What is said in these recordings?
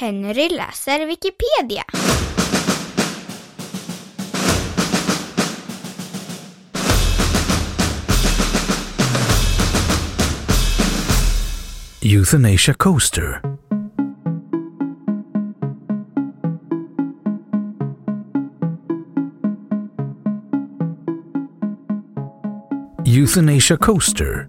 Henry läser Wikipedia. Euthanasia Coaster Euthanasia Coaster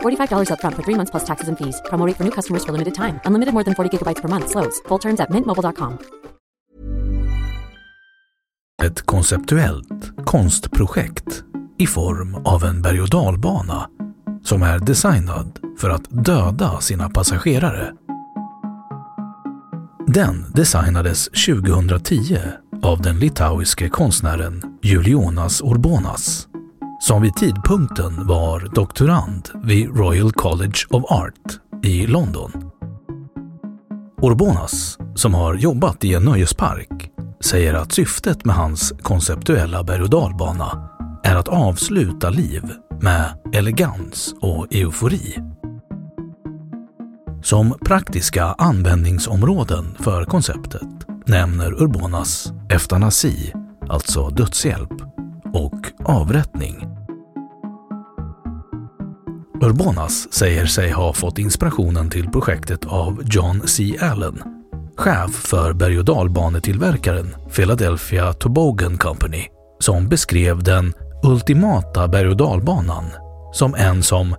$45 upfront for three months plus taxes and fees. Promo rate for new customers for limited time. Unlimited more than 40 gigabytes per month. Slows. Full terms at mintmobile.com. ett konceptuellt konstprojekt i form av en berg och dalbana som är designad för att döda sina passagerare. Den designades 2010 av den litauiske konstnären Julijonas Urbonas som vid tidpunkten var doktorand vid Royal College of Art i London. Urbonas, som har jobbat i en nöjespark, säger att syftet med hans konceptuella berg och dalbana är att avsluta liv med elegans och eufori. Som praktiska användningsområden för konceptet nämner Urbonas eutanasi, alltså dödshjälp, och avrättning. Urbonas säger sig ha fått inspirationen till projektet av John C. Allen, chef för berg och dalbanetillverkaren Philadelphia Toboggan Company, som beskrev den ultimata berg och dalbanan som en som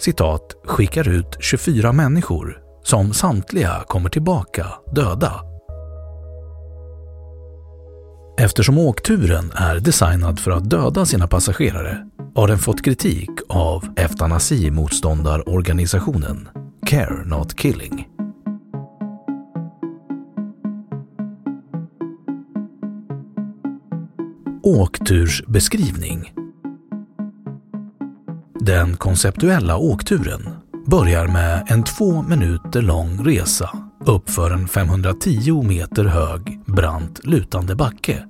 citat skickar ut 24 människor som samtliga kommer tillbaka döda. Eftersom åkturen är designad för att döda sina passagerare har den fått kritik av eutanasi-motståndarorganisationen Care Not Killing. Åktursbeskrivning Den konceptuella åkturen börjar med en två minuter lång resa uppför en 510 meter hög, brant lutande backe.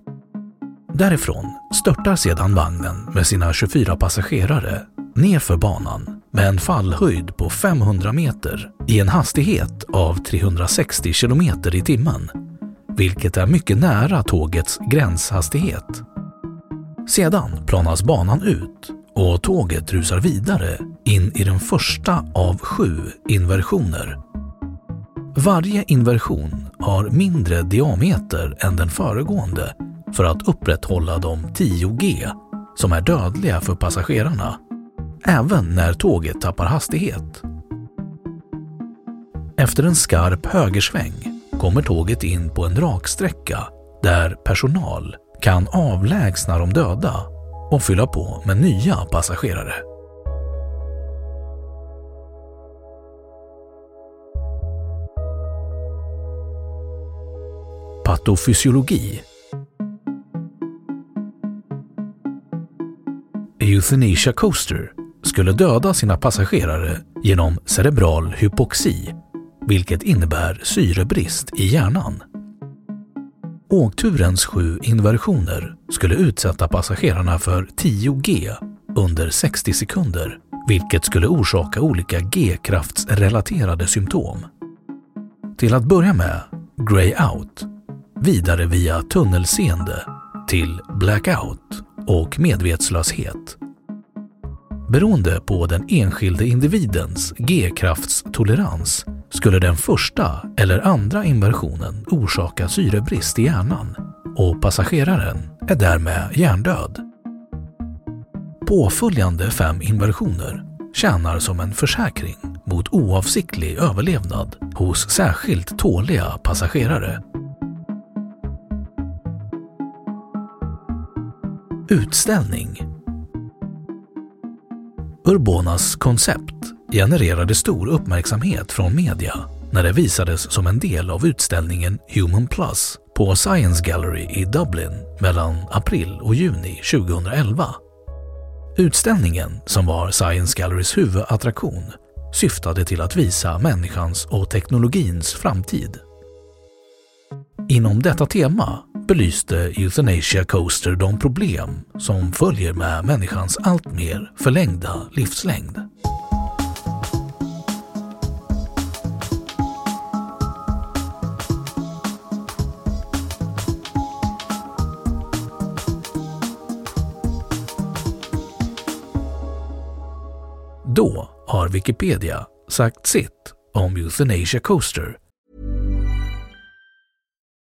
Därifrån störtar sedan vagnen med sina 24 passagerare nerför banan med en fallhöjd på 500 meter i en hastighet av 360 km i timmen, vilket är mycket nära tågets gränshastighet. Sedan planas banan ut och tåget rusar vidare in i den första av sju inversioner. Varje inversion har mindre diameter än den föregående för att upprätthålla de 10G som är dödliga för passagerarna, även när tåget tappar hastighet. Efter en skarp högersväng kommer tåget in på en raksträcka där personal kan avlägsna de döda och fylla på med nya passagerare. patofysiologi. Euthanasia Coaster skulle döda sina passagerare genom cerebral hypoxi, vilket innebär syrebrist i hjärnan. Åkturens sju inversioner skulle utsätta passagerarna för 10G under 60 sekunder, vilket skulle orsaka olika G-kraftsrelaterade symptom. Till att börja med grey out, vidare via tunnelseende till blackout och medvetslöshet. Beroende på den enskilde individens G-kraftstolerans skulle den första eller andra inversionen orsaka syrebrist i hjärnan och passageraren är därmed hjärndöd. Påföljande fem inversioner tjänar som en försäkring mot oavsiktlig överlevnad hos särskilt tåliga passagerare. Utställning Urbonas koncept genererade stor uppmärksamhet från media när det visades som en del av utställningen Human Plus på Science Gallery i Dublin mellan april och juni 2011. Utställningen, som var Science Gallerys huvudattraktion, syftade till att visa människans och teknologins framtid. Inom detta tema belyste Euthanasia Coaster de problem som följer med människans alltmer förlängda livslängd. Då har Wikipedia sagt sitt om Euthanasia Coaster.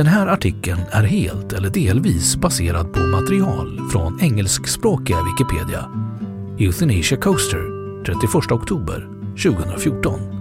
Den här artikeln är helt eller delvis baserad på material från engelskspråkiga Wikipedia. Euthanasia Coaster, 31 oktober 2014.